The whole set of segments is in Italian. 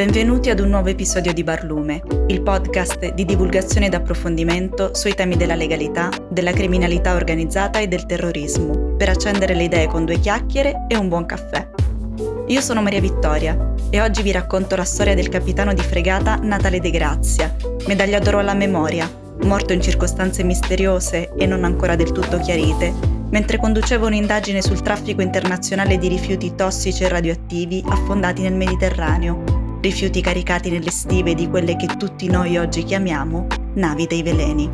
Benvenuti ad un nuovo episodio di Barlume, il podcast di divulgazione ed approfondimento sui temi della legalità, della criminalità organizzata e del terrorismo, per accendere le idee con due chiacchiere e un buon caffè. Io sono Maria Vittoria e oggi vi racconto la storia del capitano di fregata Natale De Grazia, medaglia d'oro alla memoria, morto in circostanze misteriose e non ancora del tutto chiarite, mentre conduceva un'indagine sul traffico internazionale di rifiuti tossici e radioattivi affondati nel Mediterraneo rifiuti caricati nelle stive di quelle che tutti noi oggi chiamiamo navi dei veleni.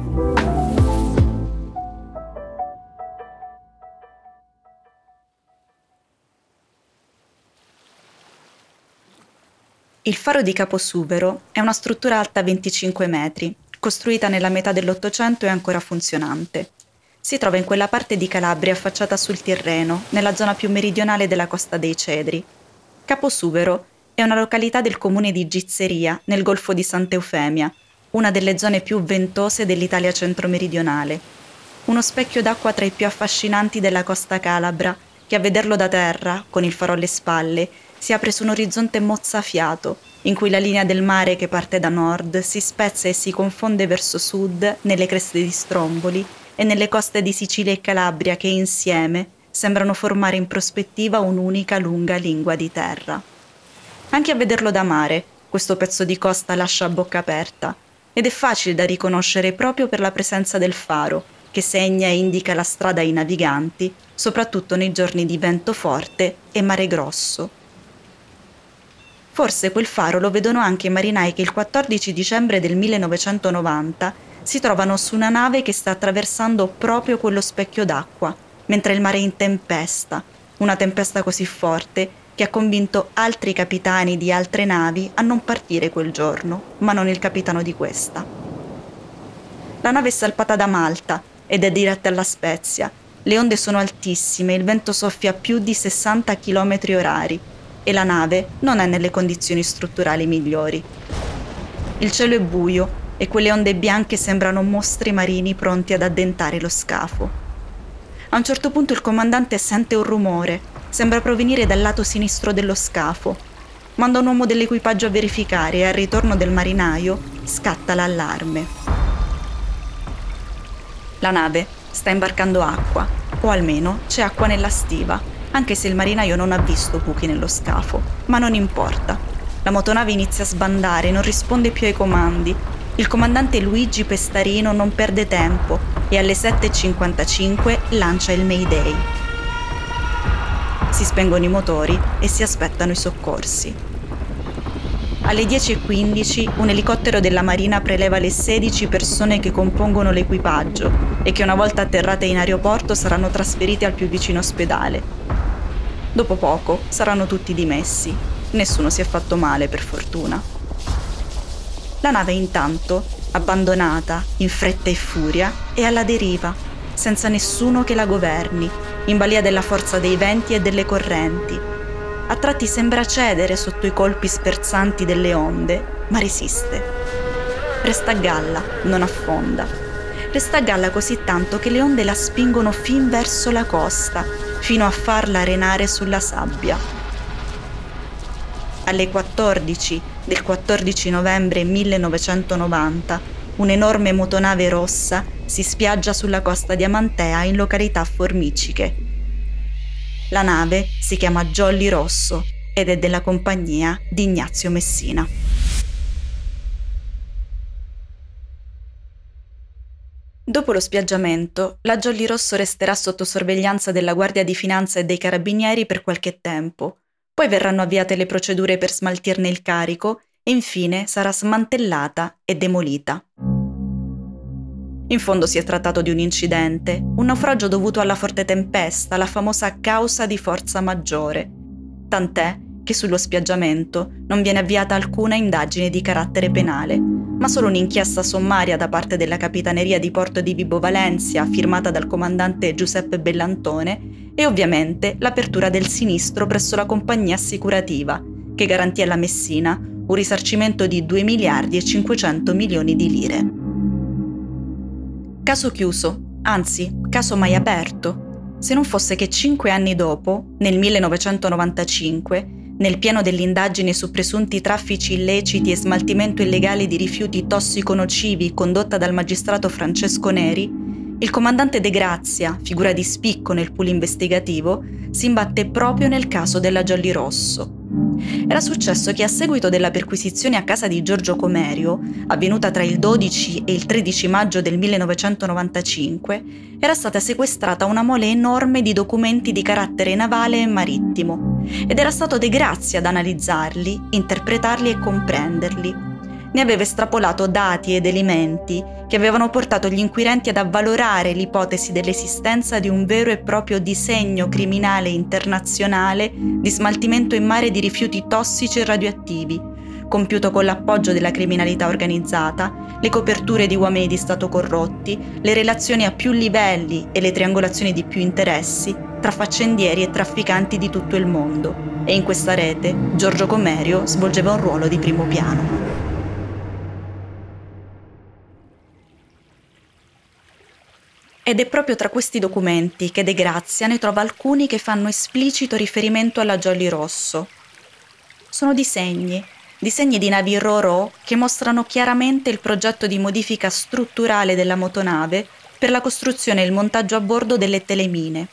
Il faro di Caposuvero è una struttura alta 25 metri, costruita nella metà dell'Ottocento e ancora funzionante. Si trova in quella parte di Calabria affacciata sul Tirreno, nella zona più meridionale della Costa dei Cedri. Caposuvero è una località del comune di Gizzeria, nel Golfo di Sant'Eufemia, una delle zone più ventose dell'Italia centro-meridionale. Uno specchio d'acqua tra i più affascinanti della costa calabra, che a vederlo da terra, con il faro alle spalle, si apre su un orizzonte mozzafiato, in cui la linea del mare che parte da nord si spezza e si confonde verso sud nelle creste di Stromboli e nelle coste di Sicilia e Calabria che insieme sembrano formare in prospettiva un'unica lunga lingua di terra. Anche a vederlo da mare, questo pezzo di costa lascia a bocca aperta ed è facile da riconoscere proprio per la presenza del faro, che segna e indica la strada ai naviganti, soprattutto nei giorni di vento forte e mare grosso. Forse quel faro lo vedono anche i marinai che il 14 dicembre del 1990 si trovano su una nave che sta attraversando proprio quello specchio d'acqua, mentre il mare è in tempesta, una tempesta così forte che ha convinto altri capitani di altre navi a non partire quel giorno, ma non il capitano di questa. La nave è salpata da Malta ed è diretta alla Spezia. Le onde sono altissime, il vento soffia a più di 60 km orari e la nave non è nelle condizioni strutturali migliori. Il cielo è buio e quelle onde bianche sembrano mostri marini pronti ad addentare lo scafo. A un certo punto il comandante sente un rumore sembra provenire dal lato sinistro dello scafo. Manda un uomo dell'equipaggio a verificare e al ritorno del marinaio scatta l'allarme. La nave sta imbarcando acqua, o almeno c'è acqua nella stiva, anche se il marinaio non ha visto buchi nello scafo, ma non importa. La motonave inizia a sbandare, non risponde più ai comandi. Il comandante Luigi Pestarino non perde tempo e alle 7.55 lancia il Mayday si spengono i motori e si aspettano i soccorsi. Alle 10.15 un elicottero della Marina preleva le 16 persone che compongono l'equipaggio e che una volta atterrate in aeroporto saranno trasferite al più vicino ospedale. Dopo poco saranno tutti dimessi. Nessuno si è fatto male, per fortuna. La nave intanto, abbandonata, in fretta e furia, è alla deriva, senza nessuno che la governi in balia della forza dei venti e delle correnti. A tratti sembra cedere sotto i colpi sferzanti delle onde, ma resiste. Resta a galla, non affonda. Resta a galla così tanto che le onde la spingono fin verso la costa, fino a farla arenare sulla sabbia. Alle 14 del 14 novembre 1990, un'enorme motonave rossa si spiaggia sulla costa di Amantea in località Formiciche. La nave si chiama Jolly Rosso ed è della compagnia di Ignazio Messina. Dopo lo spiaggiamento, la Jolly Rosso resterà sotto sorveglianza della Guardia di Finanza e dei Carabinieri per qualche tempo. Poi verranno avviate le procedure per smaltirne il carico e infine sarà smantellata e demolita. In fondo si è trattato di un incidente, un naufragio dovuto alla forte tempesta, la famosa causa di forza maggiore. Tant'è che sullo spiaggiamento non viene avviata alcuna indagine di carattere penale, ma solo un'inchiesta sommaria da parte della Capitaneria di Porto di Vibo Valencia, firmata dal comandante Giuseppe Bellantone, e ovviamente l'apertura del sinistro presso la compagnia assicurativa, che garantì alla Messina un risarcimento di 2 miliardi e 500 milioni di lire. Caso chiuso, anzi, caso mai aperto, se non fosse che cinque anni dopo, nel 1995, nel pieno dell'indagine su presunti traffici illeciti e smaltimento illegale di rifiuti tossico-nocivi condotta dal magistrato Francesco Neri, il comandante De Grazia, figura di spicco nel pool investigativo, si imbatte proprio nel caso della Jolly Rosso. Era successo che a seguito della perquisizione a casa di Giorgio Comerio, avvenuta tra il 12 e il 13 maggio del 1995, era stata sequestrata una mole enorme di documenti di carattere navale e marittimo ed era stato De Grazia ad analizzarli, interpretarli e comprenderli ne aveva estrapolato dati ed elementi che avevano portato gli inquirenti ad avvalorare l'ipotesi dell'esistenza di un vero e proprio disegno criminale internazionale di smaltimento in mare di rifiuti tossici e radioattivi, compiuto con l'appoggio della criminalità organizzata, le coperture di uomini di Stato corrotti, le relazioni a più livelli e le triangolazioni di più interessi tra faccendieri e trafficanti di tutto il mondo. E in questa rete Giorgio Comerio svolgeva un ruolo di primo piano. Ed è proprio tra questi documenti che De Grazia ne trova alcuni che fanno esplicito riferimento alla Jolly Rosso. Sono disegni, disegni di navi Roro che mostrano chiaramente il progetto di modifica strutturale della motonave per la costruzione e il montaggio a bordo delle telemine.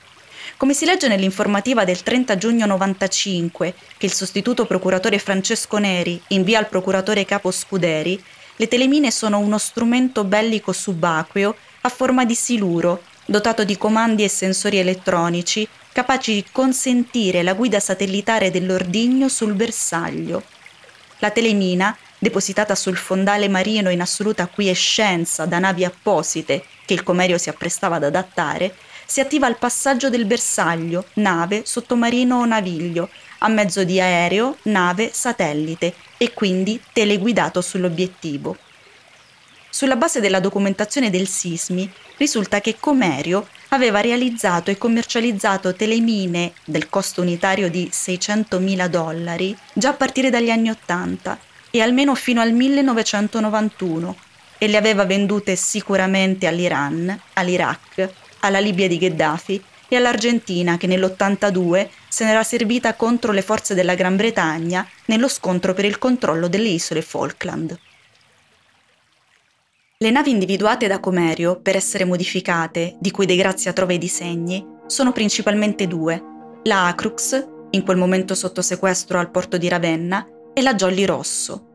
Come si legge nell'informativa del 30 giugno 95 che il sostituto procuratore Francesco Neri invia al procuratore capo Scuderi, le telemine sono uno strumento bellico subacqueo a forma di siluro, dotato di comandi e sensori elettronici capaci di consentire la guida satellitare dell'ordigno sul bersaglio. La telemina, depositata sul fondale marino in assoluta quiescenza da navi apposite che il Comerio si apprestava ad adattare, si attiva al passaggio del bersaglio, nave, sottomarino o naviglio, a mezzo di aereo, nave, satellite e quindi teleguidato sull'obiettivo. Sulla base della documentazione del Sismi risulta che Comerio aveva realizzato e commercializzato telemine del costo unitario di 600.000 dollari già a partire dagli anni 80 e almeno fino al 1991 e le aveva vendute sicuramente all'Iran, all'Iraq, alla Libia di Gheddafi e all'Argentina che nell'82 se n'era servita contro le forze della Gran Bretagna nello scontro per il controllo delle isole Falkland. Le navi individuate da Comerio per essere modificate, di cui De Grazia trova i disegni, sono principalmente due, la Acrux, in quel momento sotto sequestro al porto di Ravenna, e la Jolly Rosso.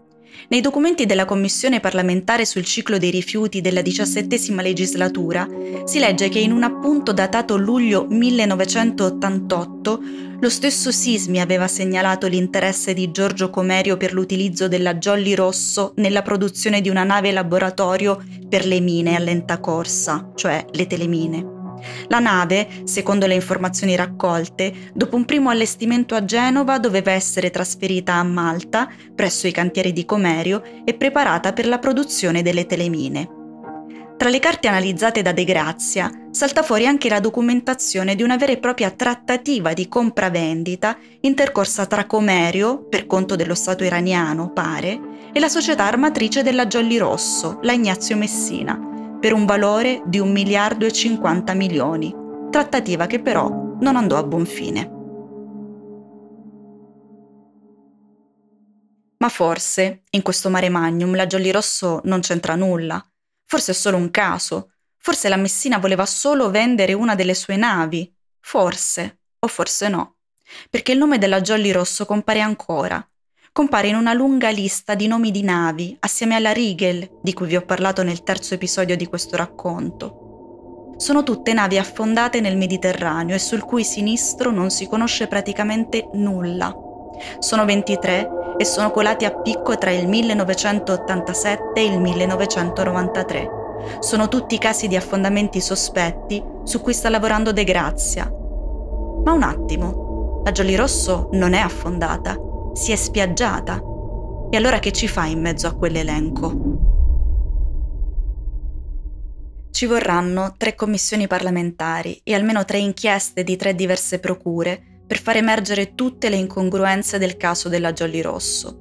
Nei documenti della Commissione parlamentare sul ciclo dei rifiuti della XVII legislatura si legge che in un appunto datato luglio 1988 lo stesso Sismi aveva segnalato l'interesse di Giorgio Comerio per l'utilizzo della Jolly Rosso nella produzione di una nave laboratorio per le mine a lenta corsa, cioè le telemine. La nave, secondo le informazioni raccolte, dopo un primo allestimento a Genova doveva essere trasferita a Malta, presso i cantieri di Comerio, e preparata per la produzione delle telemine. Tra le carte analizzate da De Grazia salta fuori anche la documentazione di una vera e propria trattativa di compravendita intercorsa tra Comerio, per conto dello Stato iraniano, pare, e la società armatrice della Jolly Rosso, la Ignazio Messina, per un valore di 1 miliardo e 50 milioni, trattativa che però non andò a buon fine. Ma forse, in questo mare magnum, la Jolly Rosso non c'entra nulla. Forse è solo un caso. Forse la Messina voleva solo vendere una delle sue navi. Forse, o forse no. Perché il nome della Jolly Rosso compare ancora. Compare in una lunga lista di nomi di navi, assieme alla Rigel, di cui vi ho parlato nel terzo episodio di questo racconto. Sono tutte navi affondate nel Mediterraneo e sul cui sinistro non si conosce praticamente nulla. Sono 23 e sono colati a picco tra il 1987 e il 1993. Sono tutti casi di affondamenti sospetti su cui sta lavorando De Grazia. Ma un attimo, la Jolly Rosso non è affondata, si è spiaggiata. E allora che ci fa in mezzo a quell'elenco? Ci vorranno tre commissioni parlamentari e almeno tre inchieste di tre diverse procure per far emergere tutte le incongruenze del caso della Jolly Rosso.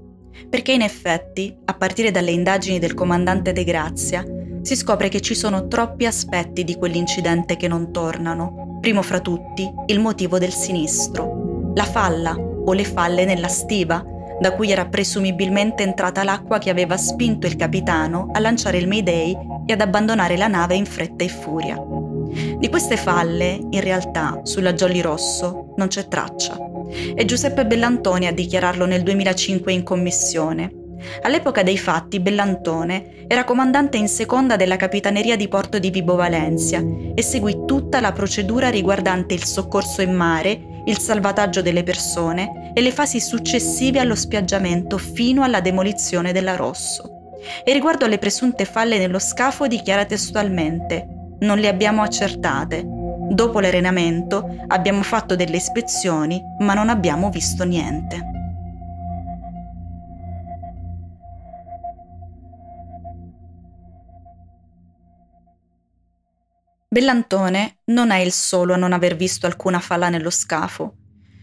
Perché in effetti, a partire dalle indagini del comandante De Grazia, si scopre che ci sono troppi aspetti di quell'incidente che non tornano. Primo fra tutti, il motivo del sinistro. La falla, o le falle nella stiva, da cui era presumibilmente entrata l'acqua che aveva spinto il capitano a lanciare il Mayday e ad abbandonare la nave in fretta e furia. Di queste falle, in realtà, sulla Jolly Rosso non c'è traccia. È Giuseppe Bellantoni a dichiararlo nel 2005 in commissione. All'epoca dei fatti, Bellantone era comandante in seconda della Capitaneria di Porto di Vibo Valencia e seguì tutta la procedura riguardante il soccorso in mare, il salvataggio delle persone e le fasi successive allo spiaggiamento fino alla demolizione della Rosso. E riguardo alle presunte falle nello scafo dichiara testualmente non le abbiamo accertate. Dopo l'arenamento abbiamo fatto delle ispezioni, ma non abbiamo visto niente. Bellantone non è il solo a non aver visto alcuna falla nello scafo.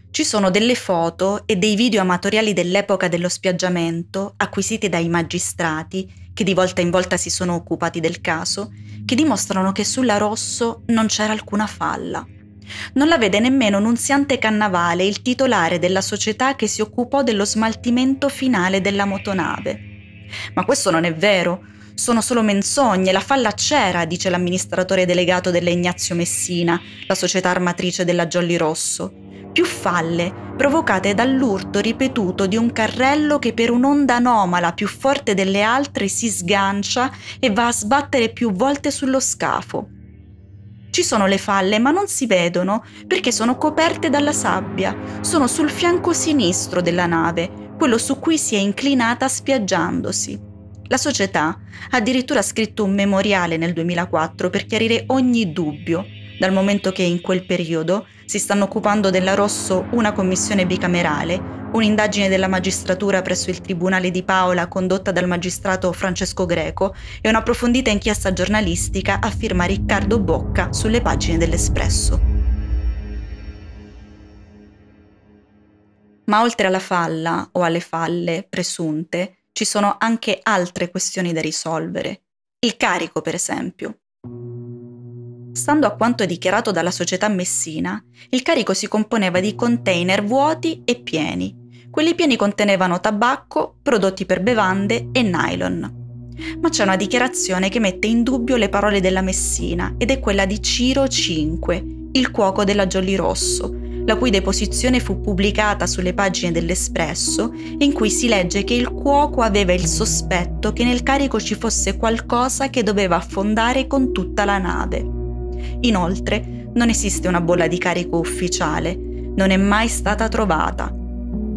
Ci sono delle foto e dei video amatoriali dell'epoca dello spiaggiamento, acquisiti dai magistrati, che di volta in volta si sono occupati del caso, che dimostrano che sulla Rosso non c'era alcuna falla. Non la vede nemmeno Nunziante Cannavale, il titolare della società che si occupò dello smaltimento finale della motonave. Ma questo non è vero, sono solo menzogne, la falla c'era, dice l'amministratore delegato della Ignazio Messina, la società armatrice della Jolly Rosso più falle provocate dall'urto ripetuto di un carrello che per un'onda anomala più forte delle altre si sgancia e va a sbattere più volte sullo scafo. Ci sono le falle, ma non si vedono perché sono coperte dalla sabbia. Sono sul fianco sinistro della nave, quello su cui si è inclinata spiaggiandosi. La società ha addirittura scritto un memoriale nel 2004 per chiarire ogni dubbio dal momento che in quel periodo si stanno occupando della Rosso una commissione bicamerale, un'indagine della magistratura presso il Tribunale di Paola condotta dal magistrato Francesco Greco e un'approfondita inchiesta giornalistica a firma Riccardo Bocca sulle pagine dell'Espresso. Ma oltre alla falla o alle falle presunte, ci sono anche altre questioni da risolvere. Il carico, per esempio. Stando a quanto dichiarato dalla società Messina, il carico si componeva di container vuoti e pieni. Quelli pieni contenevano tabacco, prodotti per bevande e nylon. Ma c'è una dichiarazione che mette in dubbio le parole della Messina ed è quella di Ciro 5, il cuoco della Jolly Rosso, la cui deposizione fu pubblicata sulle pagine dell'Espresso, in cui si legge che il cuoco aveva il sospetto che nel carico ci fosse qualcosa che doveva affondare con tutta la nave. Inoltre, non esiste una bolla di carico ufficiale, non è mai stata trovata.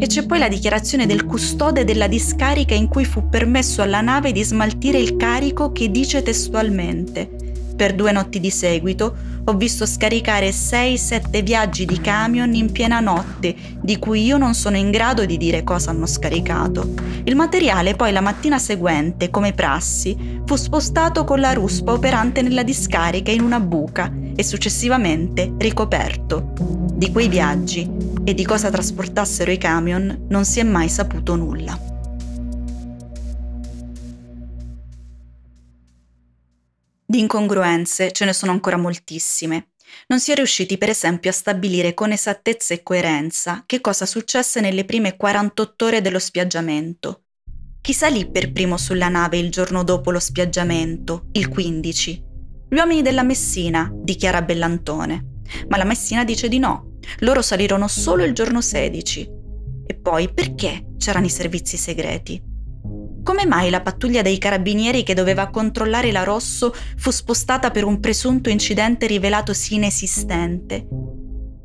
E c'è poi la dichiarazione del custode della discarica in cui fu permesso alla nave di smaltire il carico che dice testualmente per due notti di seguito ho visto scaricare 6-7 viaggi di camion in piena notte, di cui io non sono in grado di dire cosa hanno scaricato. Il materiale poi la mattina seguente, come prassi, fu spostato con la ruspa operante nella discarica in una buca e successivamente ricoperto. Di quei viaggi e di cosa trasportassero i camion non si è mai saputo nulla. Di incongruenze ce ne sono ancora moltissime. Non si è riusciti per esempio a stabilire con esattezza e coerenza che cosa successe nelle prime 48 ore dello spiaggiamento. Chi salì per primo sulla nave il giorno dopo lo spiaggiamento, il 15? Gli uomini della Messina, dichiara Bellantone. Ma la Messina dice di no. Loro salirono solo il giorno 16. E poi perché c'erano i servizi segreti? Come mai la pattuglia dei carabinieri che doveva controllare la Rosso fu spostata per un presunto incidente rivelatosi inesistente?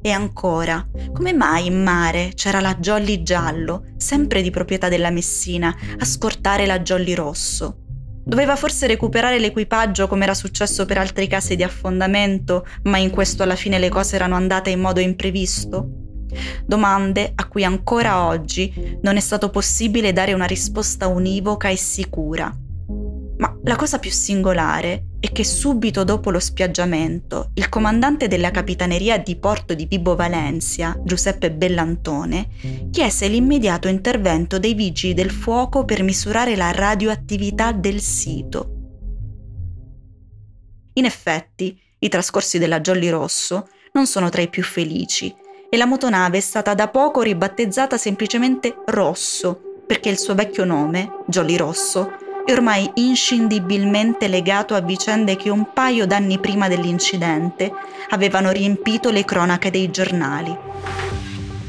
E ancora, come mai in mare c'era la Jolly Giallo, sempre di proprietà della Messina, a scortare la Jolly Rosso? Doveva forse recuperare l'equipaggio come era successo per altri casi di affondamento, ma in questo alla fine le cose erano andate in modo imprevisto? Domande a cui ancora oggi non è stato possibile dare una risposta univoca e sicura. Ma la cosa più singolare è che subito dopo lo spiaggiamento il comandante della capitaneria di porto di Vibo Valencia, Giuseppe Bellantone, chiese l'immediato intervento dei vigili del fuoco per misurare la radioattività del sito. In effetti, i trascorsi della Jolly Rosso non sono tra i più felici e la motonave è stata da poco ribattezzata semplicemente Rosso, perché il suo vecchio nome, Jolly Rosso, è ormai inscindibilmente legato a vicende che un paio d'anni prima dell'incidente avevano riempito le cronache dei giornali.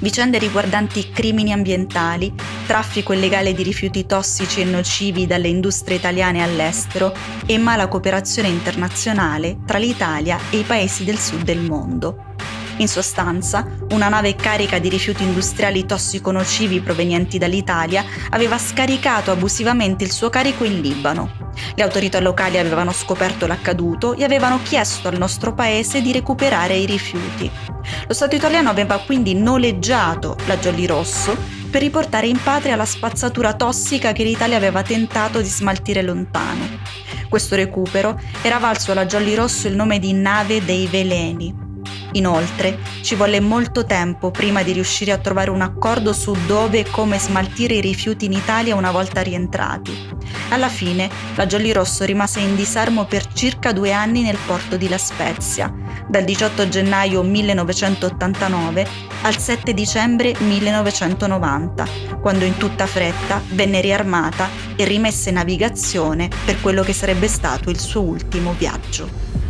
Vicende riguardanti crimini ambientali, traffico illegale di rifiuti tossici e nocivi dalle industrie italiane all'estero e mala cooperazione internazionale tra l'Italia e i paesi del sud del mondo. In sostanza, una nave carica di rifiuti industriali tossico-nocivi provenienti dall'Italia aveva scaricato abusivamente il suo carico in Libano. Le autorità locali avevano scoperto l'accaduto e avevano chiesto al nostro paese di recuperare i rifiuti. Lo Stato italiano aveva quindi noleggiato la Jolly Rosso per riportare in patria la spazzatura tossica che l'Italia aveva tentato di smaltire lontano. Questo recupero era valso alla Jolly Rosso il nome di nave dei veleni, Inoltre, ci volle molto tempo prima di riuscire a trovare un accordo su dove e come smaltire i rifiuti in Italia una volta rientrati. Alla fine, la Jolly Rosso rimase in disarmo per circa due anni nel porto di La Spezia, dal 18 gennaio 1989 al 7 dicembre 1990, quando in tutta fretta venne riarmata e rimessa in navigazione per quello che sarebbe stato il suo ultimo viaggio.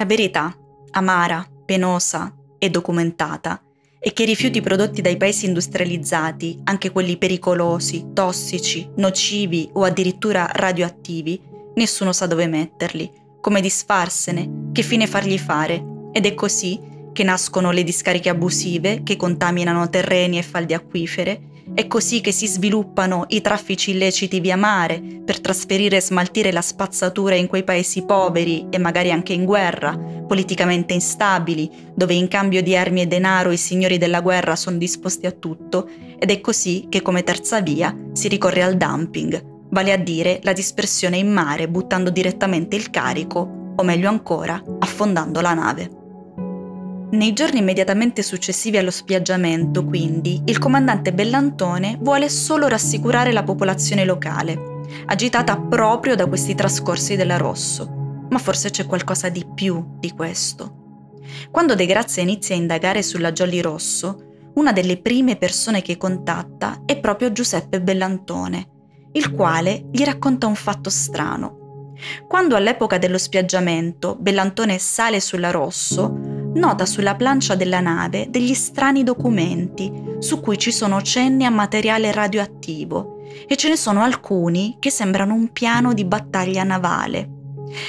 La verità, amara, penosa e documentata, è che i rifiuti prodotti dai paesi industrializzati, anche quelli pericolosi, tossici, nocivi o addirittura radioattivi, nessuno sa dove metterli, come disfarsene, che fine fargli fare, ed è così che nascono le discariche abusive che contaminano terreni e falde acquifere è così che si sviluppano i traffici illeciti via mare per trasferire e smaltire la spazzatura in quei paesi poveri e magari anche in guerra, politicamente instabili, dove in cambio di armi e denaro i signori della guerra sono disposti a tutto, ed è così che come terza via si ricorre al dumping, vale a dire la dispersione in mare buttando direttamente il carico, o meglio ancora, affondando la nave. Nei giorni immediatamente successivi allo spiaggiamento, quindi, il comandante Bellantone vuole solo rassicurare la popolazione locale, agitata proprio da questi trascorsi della Rosso. Ma forse c'è qualcosa di più di questo. Quando De Grazia inizia a indagare sulla Jolly Rosso, una delle prime persone che contatta è proprio Giuseppe Bellantone, il quale gli racconta un fatto strano. Quando all'epoca dello spiaggiamento Bellantone sale sulla Rosso, nota sulla plancia della nave degli strani documenti su cui ci sono cenni a materiale radioattivo e ce ne sono alcuni che sembrano un piano di battaglia navale.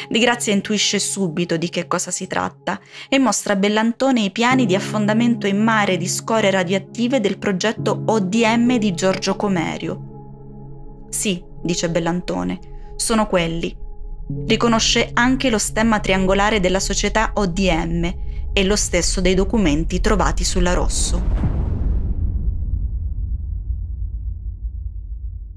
Di Grazia intuisce subito di che cosa si tratta e mostra a Bellantone i piani di affondamento in mare di scorie radioattive del progetto ODM di Giorgio Comerio. Sì, dice Bellantone, sono quelli. Riconosce anche lo stemma triangolare della società ODM e lo stesso dei documenti trovati sulla Rosso.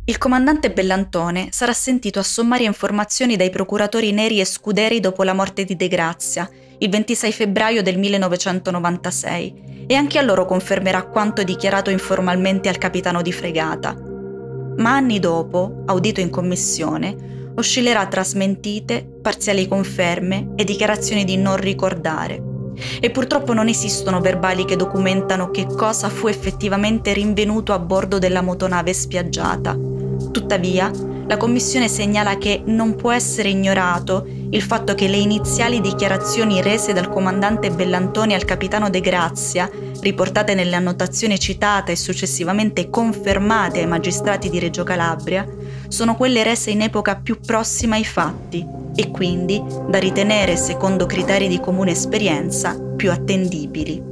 Il comandante Bellantone sarà sentito a sommarie informazioni dai procuratori Neri e Scuderi dopo la morte di De Grazia, il 26 febbraio del 1996, e anche a loro confermerà quanto dichiarato informalmente al capitano di fregata. Ma anni dopo, audito in commissione, oscillerà tra smentite, parziali conferme e dichiarazioni di non ricordare e purtroppo non esistono verbali che documentano che cosa fu effettivamente rinvenuto a bordo della motonave spiaggiata. Tuttavia, la Commissione segnala che non può essere ignorato il fatto che le iniziali dichiarazioni rese dal comandante Bellantoni al capitano De Grazia, riportate nelle annotazioni citate e successivamente confermate ai magistrati di Reggio Calabria, sono quelle rese in epoca più prossima ai fatti e quindi da ritenere, secondo criteri di comune esperienza, più attendibili.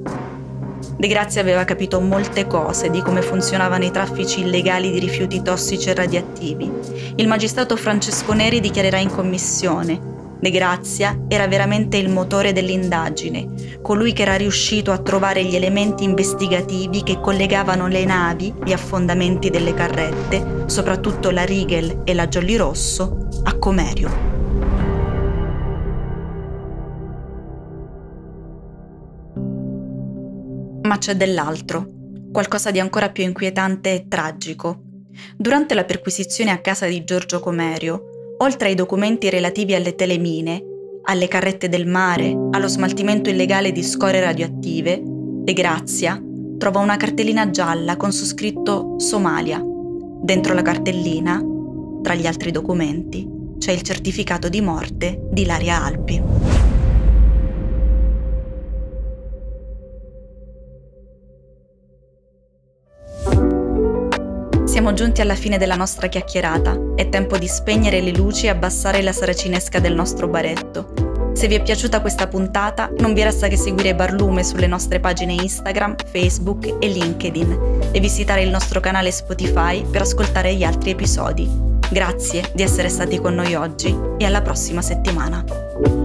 De Grazia aveva capito molte cose di come funzionavano i traffici illegali di rifiuti tossici e radioattivi. Il magistrato Francesco Neri dichiarerà in commissione. De Grazia era veramente il motore dell'indagine, colui che era riuscito a trovare gli elementi investigativi che collegavano le navi, gli affondamenti delle carrette, soprattutto la Rigel e la Jolly Rosso, a Comerio. C'è dell'altro, qualcosa di ancora più inquietante e tragico. Durante la perquisizione a casa di Giorgio Comerio, oltre ai documenti relativi alle telemine, alle carrette del mare, allo smaltimento illegale di scorie radioattive, De Grazia trova una cartellina gialla con su scritto Somalia. Dentro la cartellina, tra gli altri documenti, c'è il certificato di morte di Laria Alpi. Siamo giunti alla fine della nostra chiacchierata. È tempo di spegnere le luci e abbassare la saracinesca del nostro baretto. Se vi è piaciuta questa puntata, non vi resta che seguire Barlume sulle nostre pagine Instagram, Facebook e LinkedIn e visitare il nostro canale Spotify per ascoltare gli altri episodi. Grazie di essere stati con noi oggi e alla prossima settimana.